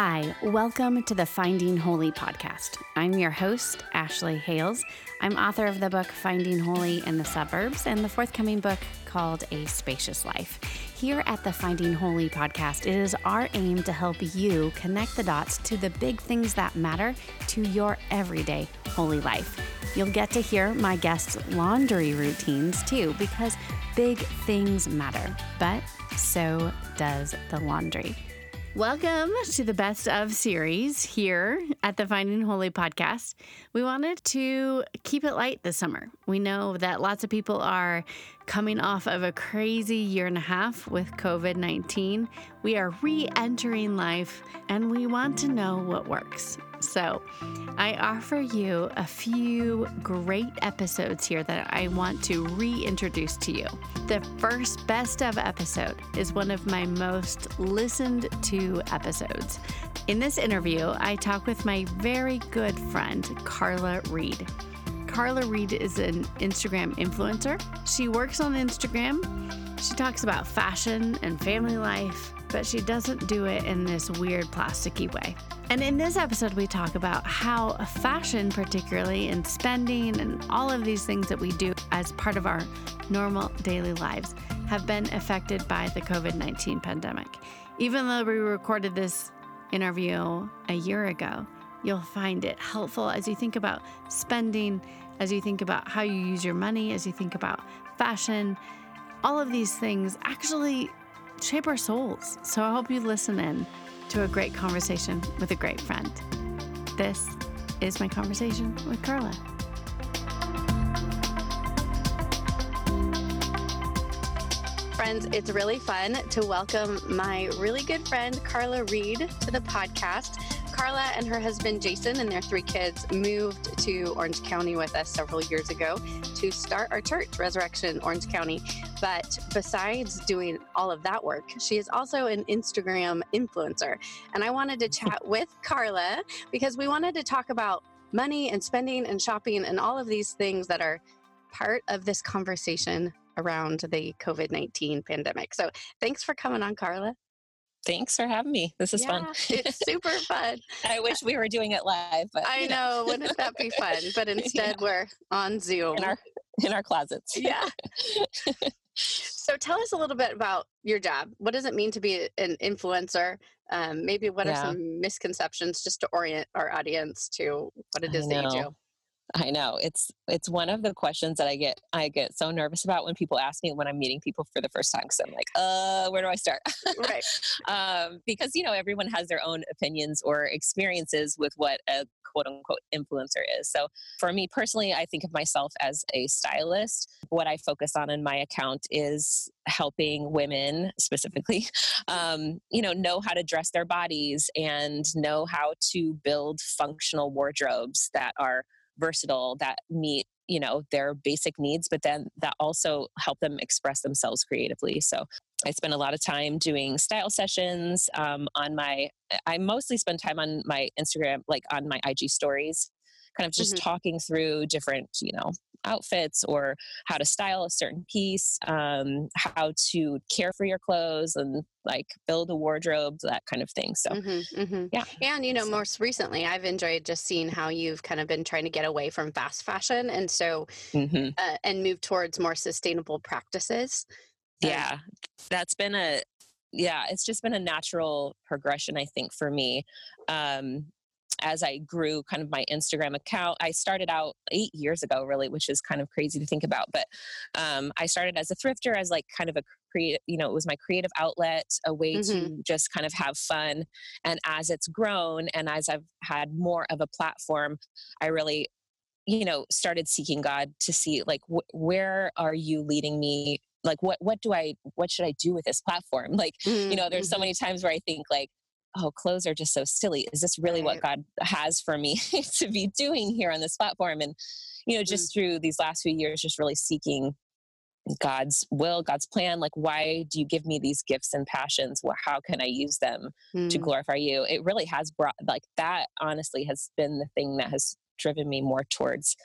Hi, welcome to the Finding Holy podcast. I'm your host, Ashley Hales. I'm author of the book Finding Holy in the Suburbs and the forthcoming book called A Spacious Life. Here at the Finding Holy podcast, it is our aim to help you connect the dots to the big things that matter to your everyday holy life. You'll get to hear my guests' laundry routines too, because big things matter, but so does the laundry. Welcome to the best of series here at the Finding Holy podcast. We wanted to keep it light this summer. We know that lots of people are coming off of a crazy year and a half with COVID 19. We are re entering life and we want to know what works. So, I offer you a few great episodes here that I want to reintroduce to you. The first best of episode is one of my most listened to episodes. In this interview, I talk with my very good friend, Carla Reed. Carla Reed is an Instagram influencer. She works on Instagram. She talks about fashion and family life, but she doesn't do it in this weird plasticky way. And in this episode, we talk about how fashion, particularly and spending and all of these things that we do as part of our normal daily lives, have been affected by the COVID 19 pandemic. Even though we recorded this interview a year ago, you'll find it helpful as you think about spending, as you think about how you use your money, as you think about fashion. All of these things actually shape our souls. So I hope you listen in to a great conversation with a great friend. This is my conversation with Carla. Friends, it's really fun to welcome my really good friend Carla Reed to the podcast. Carla and her husband Jason and their three kids moved to Orange County with us several years ago to start our church, Resurrection Orange County. But besides doing all of that work, she is also an Instagram influencer. And I wanted to chat with Carla because we wanted to talk about money and spending and shopping and all of these things that are part of this conversation around the COVID 19 pandemic. So thanks for coming on, Carla. Thanks for having me. This is yeah, fun. it's super fun. I wish we were doing it live, but I know. know, wouldn't that be fun? But instead, yeah. we're on Zoom in our in our closets. Yeah. so tell us a little bit about your job. What does it mean to be an influencer? Um, maybe what yeah. are some misconceptions just to orient our audience to what it is that you do? I know it's it's one of the questions that I get I get so nervous about when people ask me when I'm meeting people for the first time because I'm like, uh, where do I start? Right. um, because you know everyone has their own opinions or experiences with what a quote unquote influencer is. So for me personally, I think of myself as a stylist. What I focus on in my account is helping women specifically, um, you know, know how to dress their bodies and know how to build functional wardrobes that are versatile that meet you know their basic needs but then that also help them express themselves creatively. So i spend a lot of time doing style sessions um, on my i mostly spend time on my instagram like on my ig stories kind of just mm-hmm. talking through different you know outfits or how to style a certain piece, um, how to care for your clothes and like build a wardrobe, that kind of thing. So, mm-hmm, mm-hmm. yeah. And, you know, so. most recently, I've enjoyed just seeing how you've kind of been trying to get away from fast fashion and so, mm-hmm. uh, and move towards more sustainable practices. Yeah. That's been a, yeah, it's just been a natural progression, I think, for me. Um, as I grew kind of my Instagram account, I started out eight years ago, really, which is kind of crazy to think about. But um, I started as a thrifter, as like kind of a create, you know, it was my creative outlet, a way mm-hmm. to just kind of have fun. And as it's grown and as I've had more of a platform, I really you know started seeking god to see like wh- where are you leading me like what what do i what should i do with this platform like mm-hmm. you know there's so mm-hmm. many times where i think like oh, clothes are just so silly. Is this really right. what God has for me to be doing here on this platform? And, you know, just mm. through these last few years, just really seeking God's will, God's plan. Like, why do you give me these gifts and passions? Well, how can I use them mm. to glorify you? It really has brought, like, that honestly has been the thing that has driven me more towards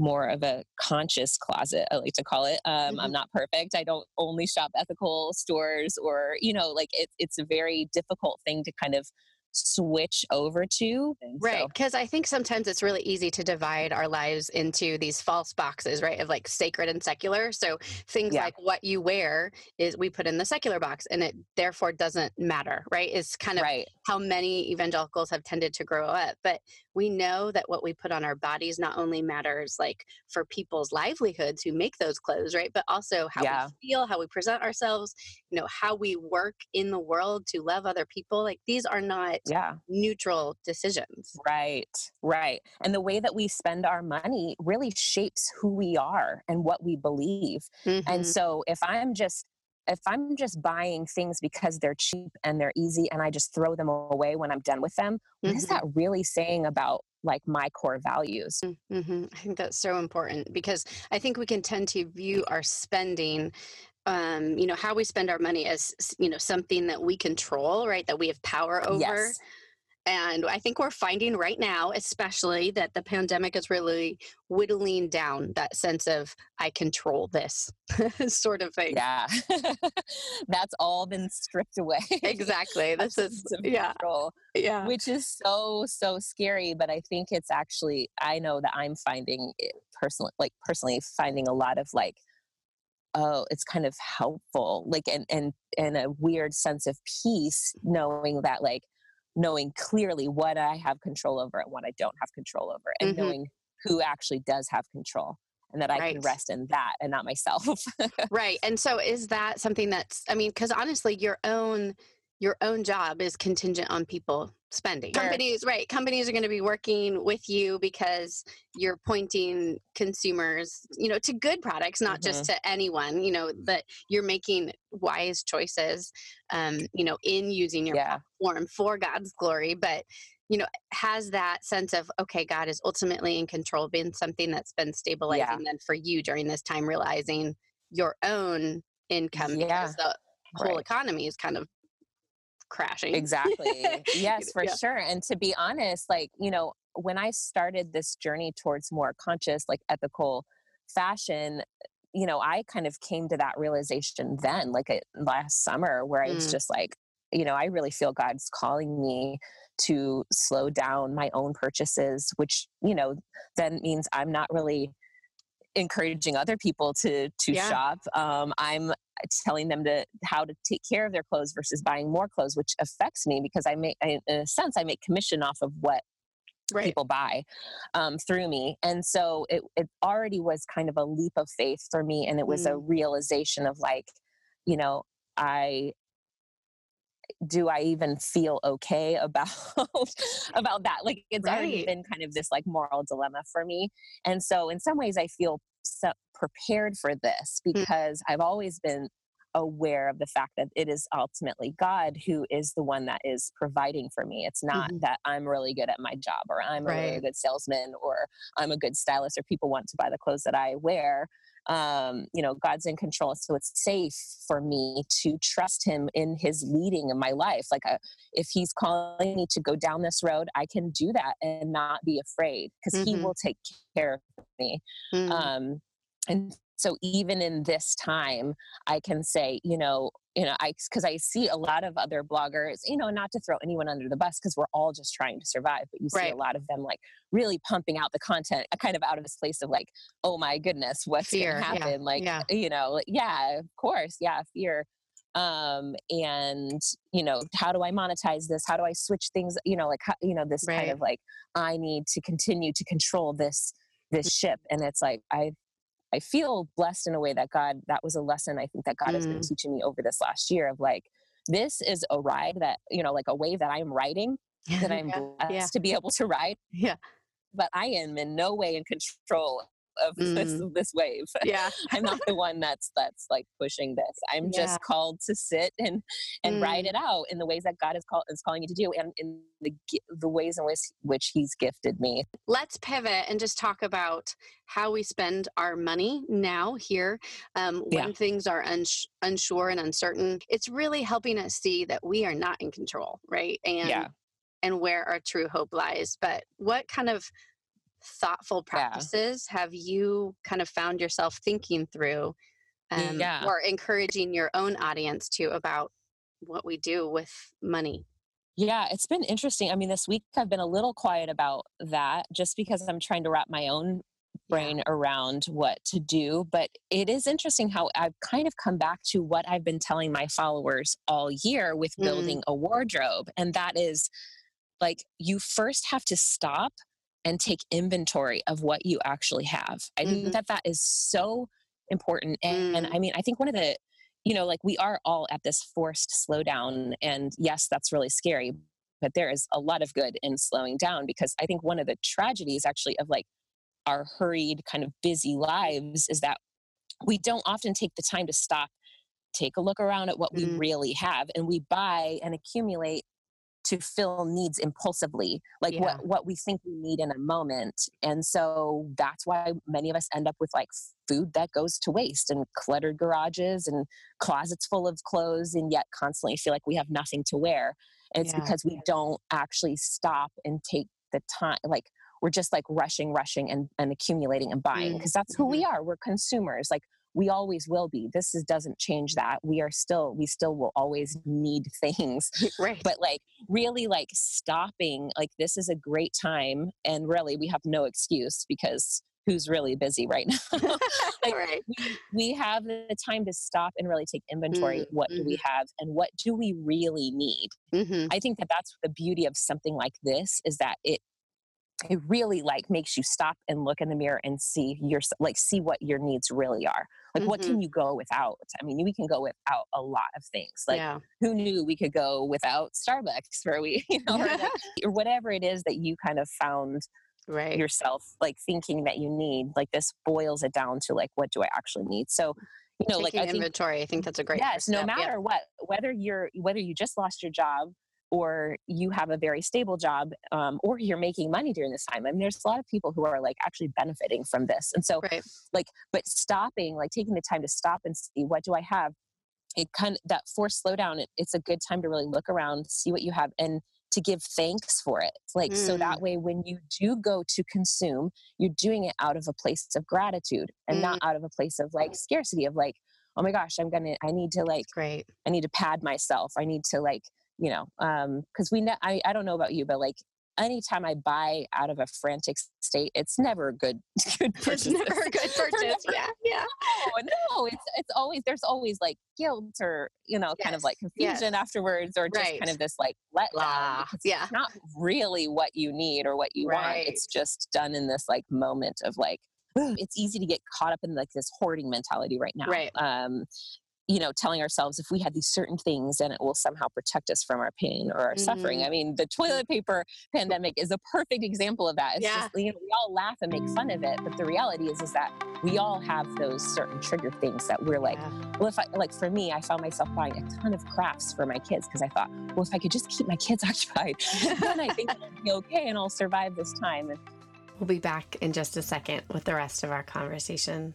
more of a conscious closet i like to call it um, mm-hmm. i'm not perfect i don't only shop ethical stores or you know like it, it's a very difficult thing to kind of switch over to. right. Because so. I think sometimes it's really easy to divide our lives into these false boxes, right? Of like sacred and secular. So things yeah. like what you wear is we put in the secular box and it therefore doesn't matter, right? Is kind of right. how many evangelicals have tended to grow up. But we know that what we put on our bodies not only matters like for people's livelihoods who make those clothes, right? But also how yeah. we feel, how we present ourselves, you know, how we work in the world to love other people. Like these are not yeah. neutral decisions. Right, right. And the way that we spend our money really shapes who we are and what we believe. Mm-hmm. And so if I'm just if I'm just buying things because they're cheap and they're easy and I just throw them away when I'm done with them, mm-hmm. what is mm-hmm. that really saying about like my core values? Mm-hmm. I think that's so important because I think we can tend to view our spending um, you know how we spend our money as you know something that we control right that we have power over yes. And I think we're finding right now, especially, that the pandemic is really whittling down that sense of I control this sort of thing. Yeah. That's all been stripped away. exactly. This is yeah. Control, yeah. Which is so, so scary. But I think it's actually I know that I'm finding it personally like personally finding a lot of like oh it's kind of helpful like and and and a weird sense of peace knowing that like knowing clearly what I have control over and what I don't have control over, and mm-hmm. knowing who actually does have control and that I right. can rest in that and not myself. right. And so is that something that's I mean cuz honestly your own your own job is contingent on people spending. Sure. Companies, right? Companies are going to be working with you because you're pointing consumers, you know, to good products, not mm-hmm. just to anyone. You know that you're making wise choices, um, you know, in using your yeah. platform for God's glory. But you know, has that sense of okay, God is ultimately in control, been something that's been stabilizing yeah. then for you during this time, realizing your own income yeah. because the whole right. economy is kind of crashing. Exactly. yes, for yeah. sure. And to be honest, like, you know, when I started this journey towards more conscious, like ethical fashion, you know, I kind of came to that realization then, like a, last summer, where I was mm. just like, you know, I really feel God's calling me to slow down my own purchases, which, you know, then means I'm not really encouraging other people to to yeah. shop. Um, I'm telling them to how to take care of their clothes versus buying more clothes, which affects me because I make, in a sense, I make commission off of what right. people buy um, through me. And so it, it already was kind of a leap of faith for me. And it was mm. a realization of like, you know, I do I even feel okay about about that? Like it's right. already been kind of this like moral dilemma for me. And so in some ways I feel so prepared for this mm. because mm. I've always been aware of the fact that it is ultimately God who is the one that is providing for me. It's not mm-hmm. that I'm really good at my job or I'm right. a really good salesman or I'm a good stylist or people want to buy the clothes that I wear. Um, you know, God's in control. So it's safe for me to trust Him in His leading in my life. Like, a, uh, if He's calling me to go down this road, I can do that and not be afraid because mm-hmm. He will take care of me. Mm-hmm. Um, and so even in this time i can say you know you know i because i see a lot of other bloggers you know not to throw anyone under the bus because we're all just trying to survive but you see right. a lot of them like really pumping out the content uh, kind of out of this place of like oh my goodness what's going to happen yeah. like yeah. you know yeah of course yeah fear um and you know how do i monetize this how do i switch things you know like how, you know this right. kind of like i need to continue to control this this ship and it's like i I feel blessed in a way that God, that was a lesson I think that God mm. has been mm. teaching me over this last year of like, this is a ride that, you know, like a wave that I'm riding, that I'm yeah, blessed yeah. to be able to ride. Yeah. But I am in no way in control of mm. this this wave. Yeah. I'm not the one that's that's like pushing this. I'm yeah. just called to sit and and mm. ride it out in the ways that God is call is calling you to do and in the the ways in which which he's gifted me. Let's pivot and just talk about how we spend our money now here um, when yeah. things are uns- unsure and uncertain. It's really helping us see that we are not in control, right? And yeah. and where our true hope lies. But what kind of thoughtful practices yeah. have you kind of found yourself thinking through um, yeah. or encouraging your own audience to about what we do with money? Yeah, it's been interesting. I mean, this week I've been a little quiet about that just because I'm trying to wrap my own brain yeah. around what to do. But it is interesting how I've kind of come back to what I've been telling my followers all year with mm. building a wardrobe. And that is like, you first have to stop and take inventory of what you actually have. I mm-hmm. think that that is so important. And, mm. and I mean, I think one of the, you know, like we are all at this forced slowdown. And yes, that's really scary, but there is a lot of good in slowing down because I think one of the tragedies actually of like our hurried, kind of busy lives is that we don't often take the time to stop, take a look around at what mm. we really have, and we buy and accumulate to fill needs impulsively like yeah. what what we think we need in a moment and so that's why many of us end up with like food that goes to waste and cluttered garages and closets full of clothes and yet constantly feel like we have nothing to wear and it's yeah. because we don't actually stop and take the time like we're just like rushing rushing and, and accumulating and buying because mm-hmm. that's who we mm-hmm. are we're consumers like we always will be this is, doesn't change that we are still we still will always need things right but like really like stopping like this is a great time and really we have no excuse because who's really busy right now like right. We, we, have the time to stop and really take inventory mm-hmm. what do we mm-hmm. have and what do we really need mm-hmm. i think that that's the beauty of something like this is that it it really like makes you stop and look in the mirror and see your like see what your needs really are like mm-hmm. what can mm-hmm. you go without i mean we can go without a lot of things like yeah. who knew we could go without starbucks for a week you know or, or whatever it is that you kind of found right yourself like thinking that you need like this boils it down to like what do i actually need so you know Taking like I inventory think, i think that's a great yes no matter yeah. what whether you're whether you just lost your job or you have a very stable job um, or you're making money during this time i mean there's a lot of people who are like actually benefiting from this and so right. like but stopping like taking the time to stop and see what do i have it kind of that forced slowdown it, it's a good time to really look around see what you have and to give thanks for it like mm. so that mm. way when you do go to consume you're doing it out of a place of gratitude and mm. not out of a place of like scarcity of like oh my gosh i'm gonna i need to like great i need to pad myself i need to like you know um because we know I, I don't know about you but like anytime I buy out of a frantic state, it's never a good good purchase. It's never a good purchase. yeah, yeah. No, no, it's it's always there's always like guilt or you know yes. kind of like confusion yes. afterwards or just right. kind of this like let down. Yeah, it's not really what you need or what you right. want. It's just done in this like moment of like it's easy to get caught up in like this hoarding mentality right now. Right. Um, you know, telling ourselves if we had these certain things, then it will somehow protect us from our pain or our mm-hmm. suffering. I mean, the toilet paper pandemic is a perfect example of that. It's yeah. just, you know, we all laugh and make fun of it, but the reality is, is that we all have those certain trigger things that we're like, yeah. well, if I, like for me, I found myself buying a ton of crafts for my kids because I thought, well, if I could just keep my kids occupied, then I think I'll be okay and I'll survive this time. And We'll be back in just a second with the rest of our conversation.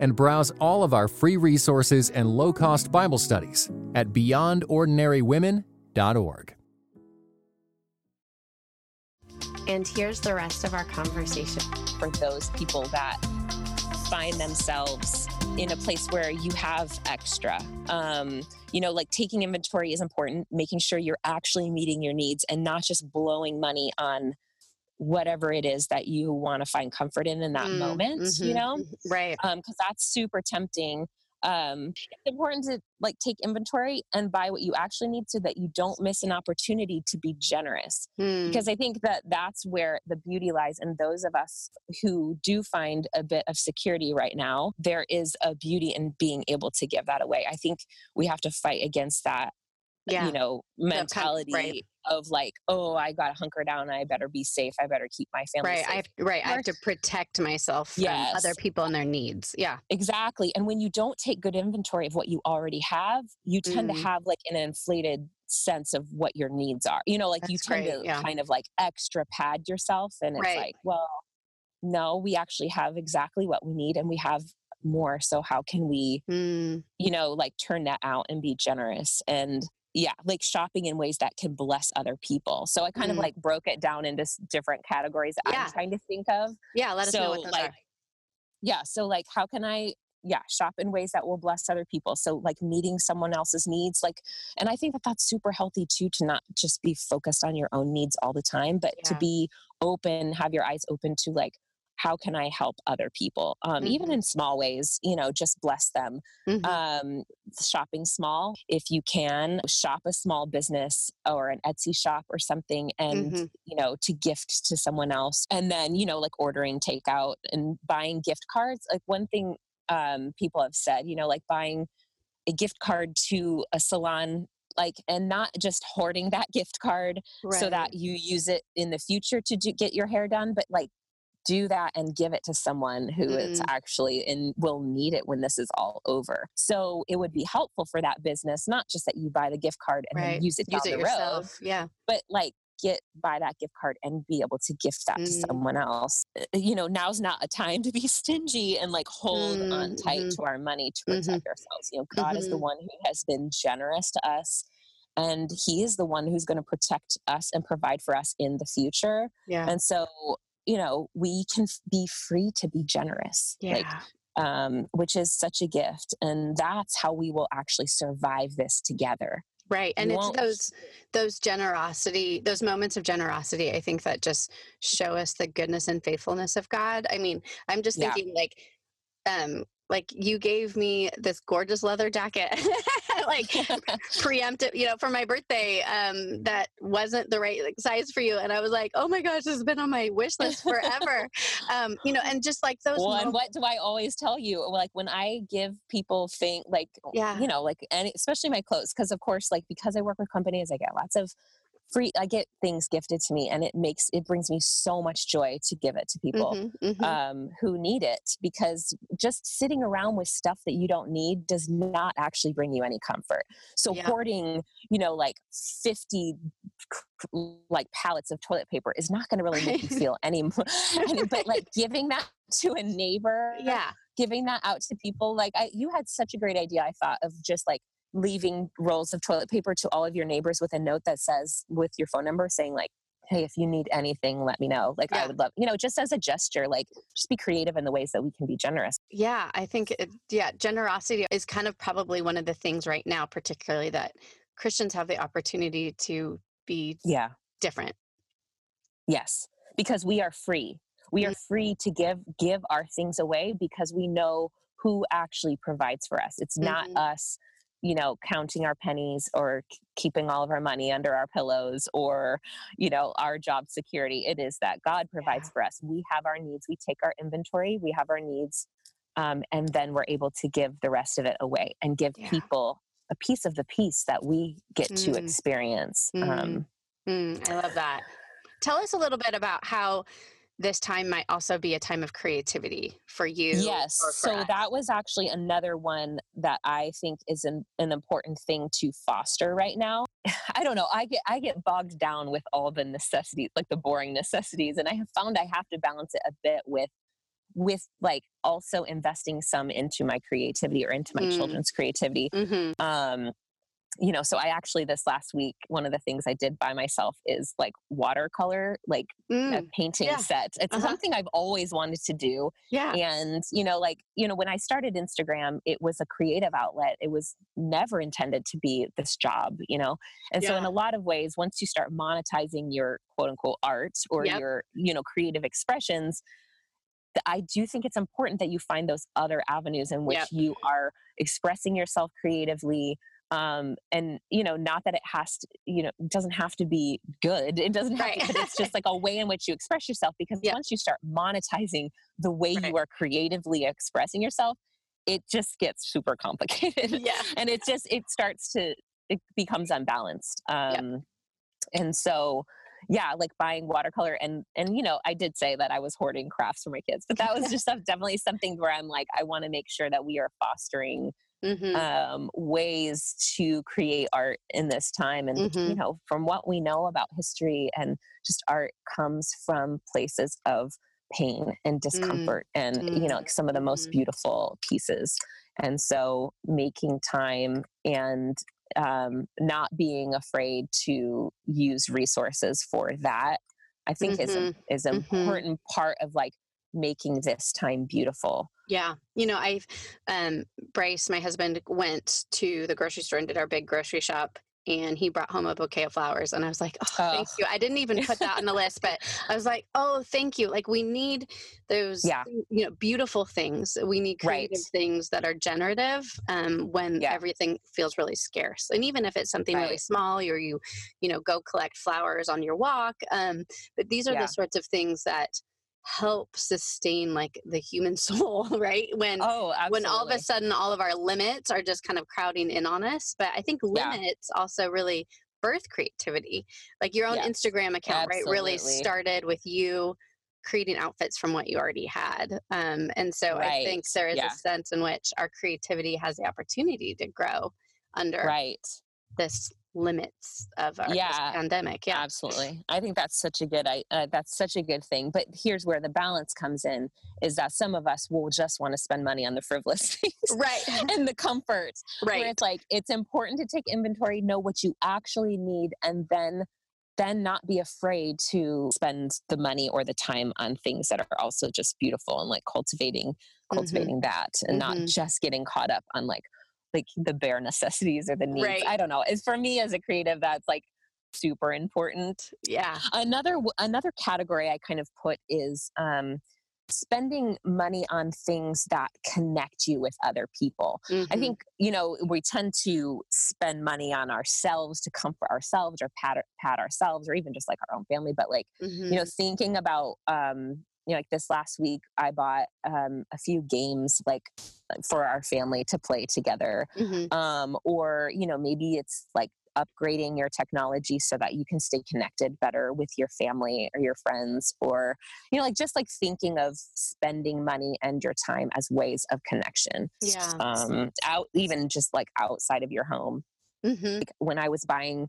and browse all of our free resources and low cost Bible studies at beyondordinarywomen.org. And here's the rest of our conversation. For those people that find themselves in a place where you have extra, um, you know, like taking inventory is important, making sure you're actually meeting your needs and not just blowing money on whatever it is that you want to find comfort in in that mm, moment mm-hmm, you know right because um, that's super tempting um, it's important to like take inventory and buy what you actually need so that you don't miss an opportunity to be generous mm. because i think that that's where the beauty lies and those of us who do find a bit of security right now there is a beauty in being able to give that away i think we have to fight against that yeah. you know mentality of, like oh i gotta hunker down i better be safe i better keep my family right safe. i have, right i have to protect myself from other people and their needs yeah exactly and when you don't take good inventory of what you already have you tend mm. to have like an inflated sense of what your needs are you know like That's you tend great. to yeah. kind of like extra pad yourself and it's right. like well no we actually have exactly what we need and we have more so how can we mm. you know like turn that out and be generous and yeah like shopping in ways that can bless other people so i kind mm. of like broke it down into different categories that yeah. i'm trying to think of yeah let us so, know what those like are. yeah so like how can i yeah shop in ways that will bless other people so like meeting someone else's needs like and i think that that's super healthy too to not just be focused on your own needs all the time but yeah. to be open have your eyes open to like how can i help other people um, mm-hmm. even in small ways you know just bless them mm-hmm. um, shopping small if you can shop a small business or an etsy shop or something and mm-hmm. you know to gift to someone else and then you know like ordering takeout and buying gift cards like one thing um, people have said you know like buying a gift card to a salon like and not just hoarding that gift card right. so that you use it in the future to do, get your hair done but like do that and give it to someone who mm. is actually and will need it when this is all over. So it would be helpful for that business, not just that you buy the gift card and right. then use it use down it the yourself. road. Yeah. But like get buy that gift card and be able to gift that mm. to someone else. Uh, you know, now's not a time to be stingy and like hold mm. on tight mm-hmm. to our money to protect mm-hmm. ourselves. You know, God mm-hmm. is the mm-hmm. one who has been generous to us and he is the one who's going to protect us and provide for us in the future. Yeah. And so you know we can be free to be generous yeah. like um, which is such a gift and that's how we will actually survive this together right and it's those those generosity those moments of generosity i think that just show us the goodness and faithfulness of god i mean i'm just thinking yeah. like um like you gave me this gorgeous leather jacket like preemptive you know for my birthday um that wasn't the right size for you and i was like oh my gosh this has been on my wish list forever. Um you know and just like those well moments- and what do i always tell you like when i give people thing like yeah. you know like and especially my clothes because of course like because i work with companies i get lots of free i get things gifted to me and it makes it brings me so much joy to give it to people mm-hmm, mm-hmm. Um, who need it because just sitting around with stuff that you don't need does not actually bring you any comfort so yeah. hoarding you know like 50 like pallets of toilet paper is not going to really make you feel any, any but like giving that to a neighbor yeah giving that out to people like I, you had such a great idea i thought of just like leaving rolls of toilet paper to all of your neighbors with a note that says with your phone number saying like hey if you need anything let me know like yeah. i would love you know just as a gesture like just be creative in the ways that we can be generous yeah i think it, yeah generosity is kind of probably one of the things right now particularly that christians have the opportunity to be yeah different yes because we are free we are mm-hmm. free to give give our things away because we know who actually provides for us it's not mm-hmm. us you know counting our pennies or keeping all of our money under our pillows or you know our job security it is that god provides yeah. for us we have our needs we take our inventory we have our needs um, and then we're able to give the rest of it away and give yeah. people a piece of the peace that we get mm. to experience mm. Um, mm. i love that tell us a little bit about how this time might also be a time of creativity for you. Yes. For so us. that was actually another one that I think is an, an important thing to foster right now. I don't know. I get I get bogged down with all the necessities, like the boring necessities, and I have found I have to balance it a bit with with like also investing some into my creativity or into my Mm. children's creativity. Mhm. Um, you know, so I actually this last week, one of the things I did by myself is like watercolor, like a Mm, painting yeah. set. It's Uh-huh. something I've always wanted to do. yeah. And, you know, like, you know, when I started Instagram, it was a creative outlet. It was never intended to be this job, you know? And so, in a lot of ways, once you start monetizing your quote unquote art or Yep. your, you know, creative expressions, I do think it's important that you find those other avenues in which Yep. you are expressing yourself creatively. Um, and you know, not that it has to, you know, doesn't have to be good. It doesn't have Right. to, but it's just like a way in which you express yourself because Yep. once you start monetizing the way Right. you are creatively expressing yourself, it just gets super complicated. Yeah. and it just it starts to it becomes unbalanced. Um and so yeah, like buying watercolor and and you know, I did say that I was hoarding crafts for my kids, but that was just definitely something where I'm like, I want to make sure that we are fostering Mhm. um, ways to create art in this time. And, you Mhm. know, from what we know about history and just art comes from places of pain and discomfort and, you know, Mm. some of the most Mhm. beautiful pieces. And so making time and um, not being afraid to use resources for that, I think is, a, is an Mhm. important part of like making this time beautiful. Yeah. You know, I've, um, Bryce, my husband, went to the grocery store and did our big grocery shop. And he brought home a bouquet of flowers. And I was like, oh, thank Oh. you. I didn't even put that on the list, but I was like, oh, thank you. Like, we need those, Yeah. you know, beautiful things. We need Right. things that are generative um, when Yeah. everything feels really scarce. And even if it's something really small or you, you know, go collect flowers on your walk. Um, but these are Yeah. the sorts of things that help sustain like the human soul, right? When Oh, absolutely. when all of a sudden all of our limits are just kind of crowding in on us. But I think Yeah. limits also really birth creativity. Like your own Yes, Instagram account, right? Really started with you creating outfits from what you already had. Um, and so I think there is yeah. a sense in which our creativity has the opportunity to grow under Right. this limits of our Yeah, pandemic. Yeah. Absolutely. I think that's such a good I uh, that's such a good thing. But here's where the balance comes in is that some of us will just want to spend money on the frivolous things Right. and the comfort. Where right. it's like it's important to take inventory, know what you actually need and then then not be afraid to spend the money or the time on things that are also just beautiful and like cultivating Mm-hmm. cultivating that and not Mhm. just getting caught up on like like the bare necessities or the needs. Right. I don't know. It's for me as a creative that's like super important. Yeah. Another another category I kind of put is um spending money on things that connect you with other people. I Mhm. think, you know, we tend to spend money on ourselves to comfort ourselves or pat, pat ourselves or even just like our own family. But like, Mhm. you know, thinking about, um, you know, like this last week, I bought um, a few games like for our family to play together. Mhm. Um, or, you know, maybe it's like upgrading your technology so that you can stay connected better with your family or your friends or you know like just like thinking of spending money and your time as ways of connection Yeah. um out even just like outside of your home Mhm. like when i was buying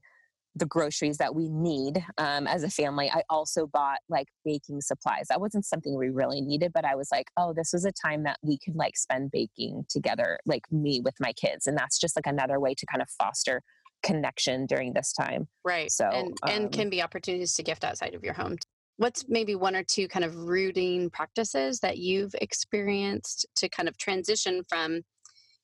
the groceries that we need um, as a family i also bought like baking supplies that wasn't something we really needed but i was like oh this was a time that we could like spend baking together like me with my kids and that's just like another way to kind of foster connection during this time Right. So, and and um, can be opportunities to gift outside of your home. What's maybe one or two kind of rooting practices that you've experienced to kind of transition from,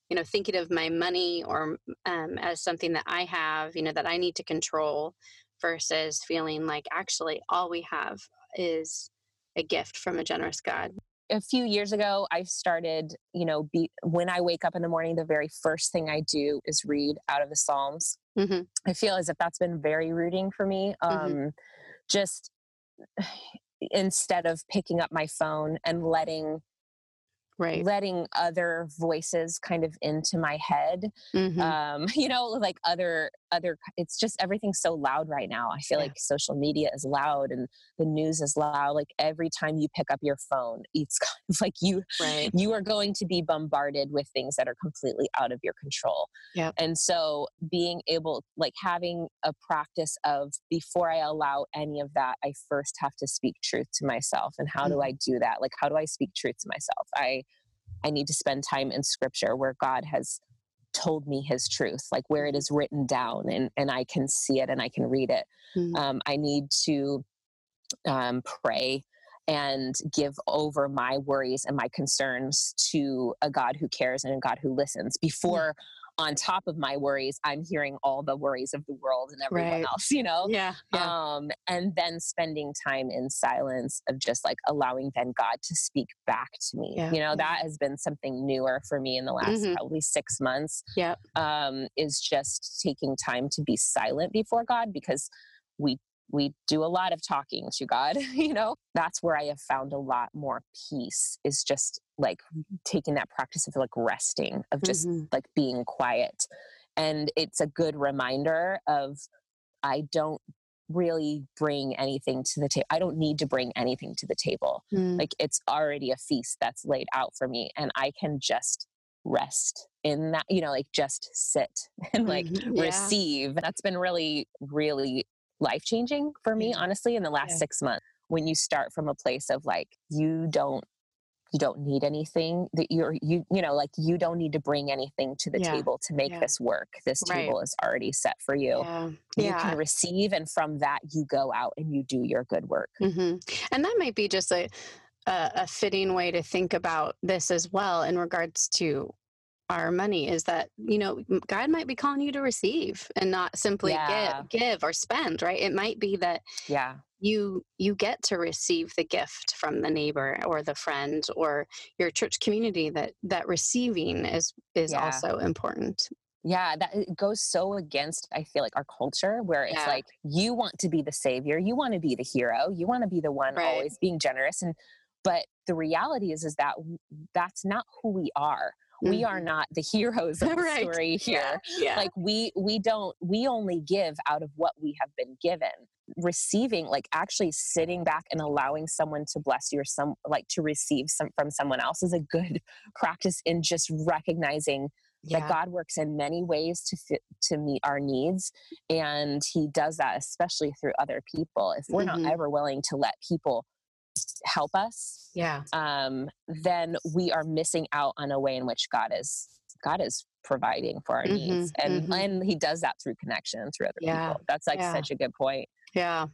you know, thinking of my money or um, as something that I have, you know, that I need to control versus feeling like actually all we have is a gift from a generous God. a few years ago i started you know be, when i wake up in the morning the very first thing i do is read out of the psalms hmm i feel as if that's been very rooting for me um Mhm. just instead of picking up my phone and letting Right. letting other voices kind of into my head Mhm. um you know like other other it's just everything's so loud right now i feel Yeah. like social media is loud and the news is loud like every time you pick up your phone it's kind of like you Right. you are going to be bombarded with things that are completely out of your control. Yeah and so being able like having a practice of before i allow any of that i first have to speak truth to myself and how do i mm-hmm. do that? Like how do i speak truth to myself? I i need to spend time in scripture where god has told me his truth like where it is written down and and i can see it and i can read it. Mhm. um, i need to um, pray and give over my worries and my concerns to a God who cares and a God who listens before on top of my worries i'm hearing all the worries of the world and everyone Right. else you know Yeah. Yeah. um and then spending time in silence of just like allowing then god to speak back to me Yeah. you know Yeah. that has been something newer for me in the last Mhm. probably six months Yeah. um is just taking time to be silent before god because we we do a lot of talking to god you know that's where i have found a lot more peace is just like taking that practice of like resting of just Mhm. like being quiet and it's a good reminder of i don't really bring anything to the table i don't need to bring anything to the table Mm. like it's already a feast that's laid out for me and i can just rest in that you know like just sit and like Mhm. Yeah. receive that's been really really life changing for me Yeah. honestly in the last Yeah. 6 months when you start from a place of like you don't you don't need anything that you're you you know like you don't need to bring anything to the Yeah. table to make Yeah. this work this Right. table is already set for you Yeah. you can receive and from that you go out and you do your good work hmm And that might be just a, a a fitting way to think about this as well in regards to our money is that you know God might be calling you to receive and not simply Yeah. give give or spend right it might be that yeah you you get to receive the gift from the neighbor or the friend or your church community that that receiving is is Yeah. also important Yeah, that it goes so against I feel like our culture where it's Yeah. like you want to be the savior, you want to be the hero, you want to be the one Right. always being generous and but the reality is is that that's not who we are. We are not the heroes of the Right. story here. yeah, yeah. Like we we don't we only give out of what we have been given. Receiving like actually sitting back and allowing someone to bless you or some like to receive some from someone else is a good practice in just recognizing yeah. that God works in many ways to fit, to meet our needs, and He does that especially through other people. If we're Mhm. not ever willing to let people help us, yeah um, then we are missing out on a way in which God is God is providing for our needs, Mhm, and mhm. and He does that through connection through other Yeah, people. That's like yeah. such a good point. Yeah.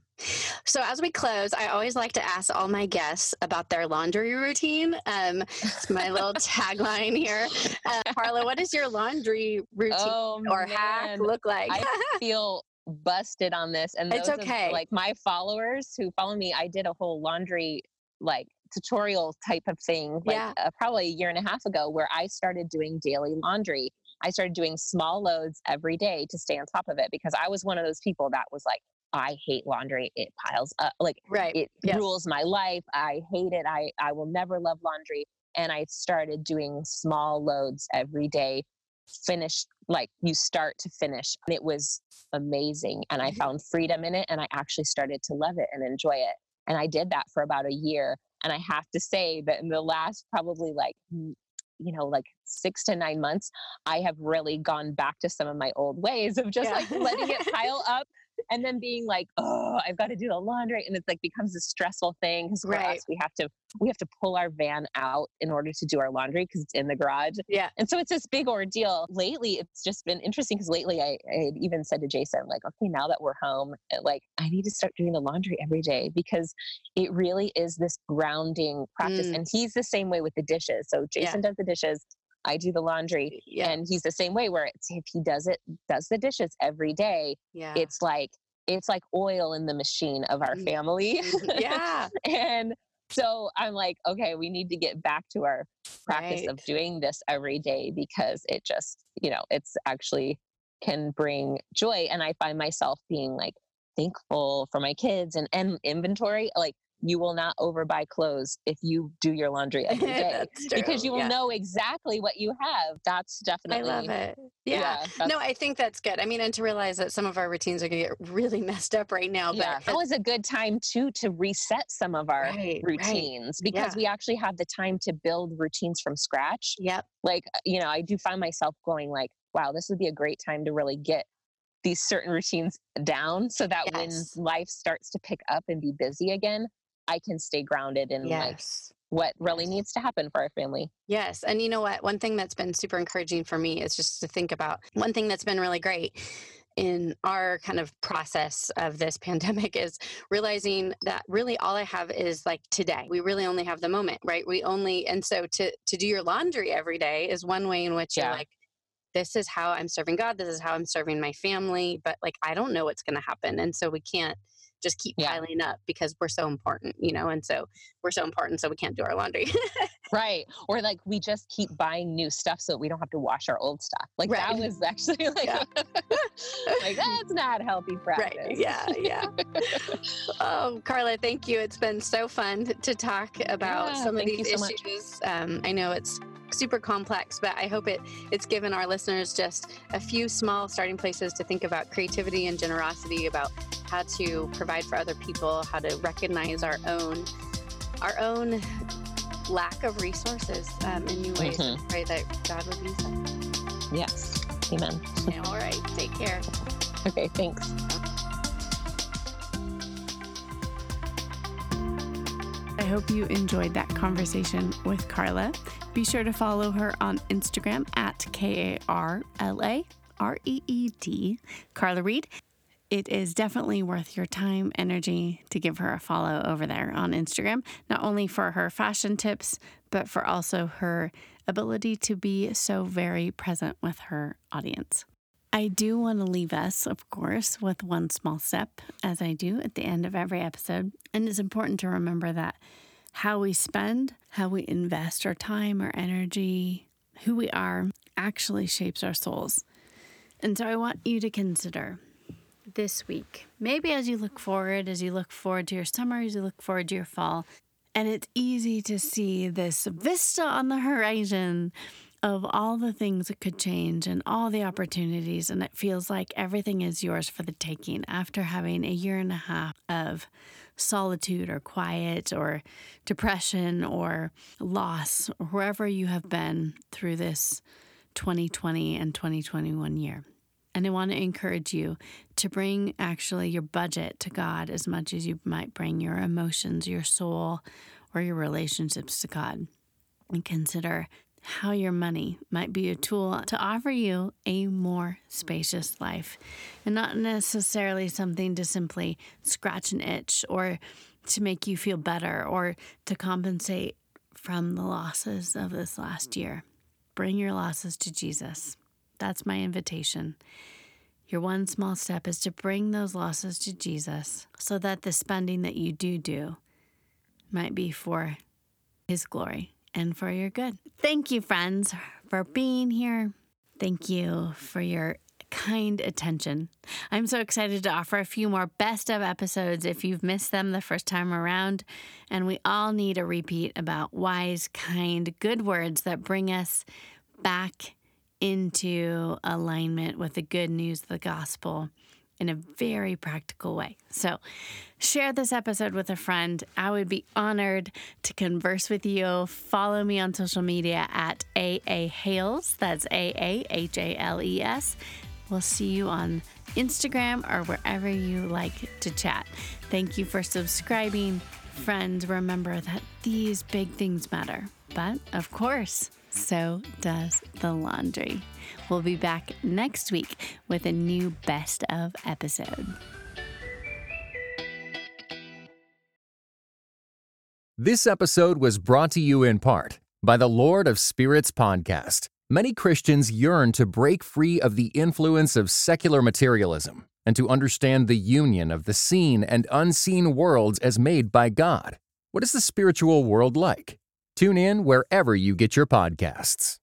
So as we close, I always like to ask all my guests about their laundry routine. Um, it's my little tagline here. Uh, Carla, what does your laundry routine Oh or hack look like? I feel busted on this and It's okay. like my followers who follow me i did a whole laundry like tutorial type of thing like Yeah. uh, probably a year and a half ago where i started doing daily laundry i started doing small loads every day to stay on top of it because i was one of those people that was like i hate laundry it piles up like right. it Yes. rules my life i hate it i i will never love laundry and i started doing small loads every day finished like you start to finish and it was amazing and i Mhm. found freedom in it and i actually started to love it and enjoy it and i did that for about a year and i have to say that in the last probably like you know like six to nine months i have really gone back to some of my old ways of just Yeah. like letting it pile up and then being like oh i've got to do the laundry and it's like becomes a stressful thing because Right. us we have to we have to pull our van out in order to do our laundry because it's in the garage Yeah. and so it's this big ordeal. Lately, it's just been interesting because lately I, I had even said to Jason, like, okay, now that we're home, eh, like, I need to start doing the laundry every day because it really is this grounding practice. Mm. And he's the same way with the dishes. So Jason does the dishes, I do the laundry. Yeah. And he's the same way where it's, if he does it, does the dishes every day, yeah. it's like, it's like oil in the machine of our Mm. family. Mhm. yeah. and so I'm like, okay, we need to get back to our practice Right. of doing this every day because it just, you know, it's actually can bring joy. And I find myself being like thankful for my kids and, and inventory. Like you will not overbuy clothes if you do your laundry every day because you will yeah. know exactly what you have. That's definitely. I love it. Yeah. yeah no, I think that's good. I mean, and to realize that some of our routines are going to get really messed up right now. Yeah. But Now is a good time too to reset some of our Right, right. routines because Yeah. we actually have the time to build routines from scratch. Yep. Like, uh, you know, I do find myself going like, wow, this would be a great time to really get these certain routines down so that Yes. when life starts to pick up and be busy again, I can stay grounded in like what really Yes. needs to happen for our family. Yes. And you know what? One thing that's been super encouraging for me is just to think about one thing that's been really great in our kind of process of this pandemic is realizing that really all I have is like today. We really only have the moment, right? We only and so to to do your laundry every day is one way in which you're like this is how I'm serving God, this is how I'm serving my family, but like I don't know what's going to happen and so we can't just keep Yeah. piling up because we're so important, you know, and so we're so important so we can't do our laundry. Right. Or like we just keep buying new stuff so we don't have to wash our old stuff. Like that was actually like, Yeah. like that's not healthy practice. Right. Yeah. Yeah. oh, Karla, thank you. It's been so fun to talk about Yeah, some of these so issues. Um, I know it's super complex, but I hope it it's given our listeners just a few small starting places to think about creativity and generosity, about how to provide for other people, how to recognize our own our own lack of resources um, in new ways. Mhm. And pray that God would use them. Yes. Amen. All right. Take care. Okay. Thanks. I hope you enjoyed that conversation with Karla. Be sure to follow her on Instagram at K A R L A R E E D, Karla Reed. It is definitely worth your time, energy to give her a follow over there on Instagram, not only for her fashion tips, but for also her ability to be so very present with her audience. I do want to leave us, of course, with one small step, as I do at the end of every episode. And it's important to remember that how we spend, how we invest our time, our energy, who we are, actually shapes our souls. And so I want you to consider this week, maybe as you look forward, as you look forward to your summer, as you look forward to your fall, and it's easy to see this vista on the horizon of all the things that could change and all the opportunities. And it feels like everything is yours for the taking after having a year and a half of solitude or quiet or depression or loss, or wherever you have been through this 2020 and 2021 year. And I want to encourage you to bring actually your budget to God as much as you might bring your emotions, your soul, or your relationships to God. And consider how your money might be a tool to offer you a more spacious life and not necessarily something to simply scratch an itch or to make you feel better or to compensate from the losses of this last year. Bring your losses to Jesus. That's my invitation. Your one small step is to bring those losses to Jesus so that the spending that you do do might be for His glory and for your good. Thank you, friends, for being here. Thank you for your kind attention. I'm so excited to offer a few more best of episodes if you've missed them the first time around. And we all need a repeat about wise, kind, good words that bring us back into alignment with the good news of the gospel in a very practical way. So, share this episode with a friend. I would be honored to converse with you. Follow me on social media at AA Hales. That's A A H A L E S. We'll see you on Instagram or wherever you like to chat. Thank you for subscribing. Friends, remember that these big things matter. But of course, so does the laundry. We'll be back next week with a new best of episode. This episode was brought to you in part by the Lord of Spirits podcast. Many Christians yearn to break free of the influence of secular materialism and to understand the union of the seen and unseen worlds as made by God. What is the spiritual world like? Tune in wherever you get your podcasts.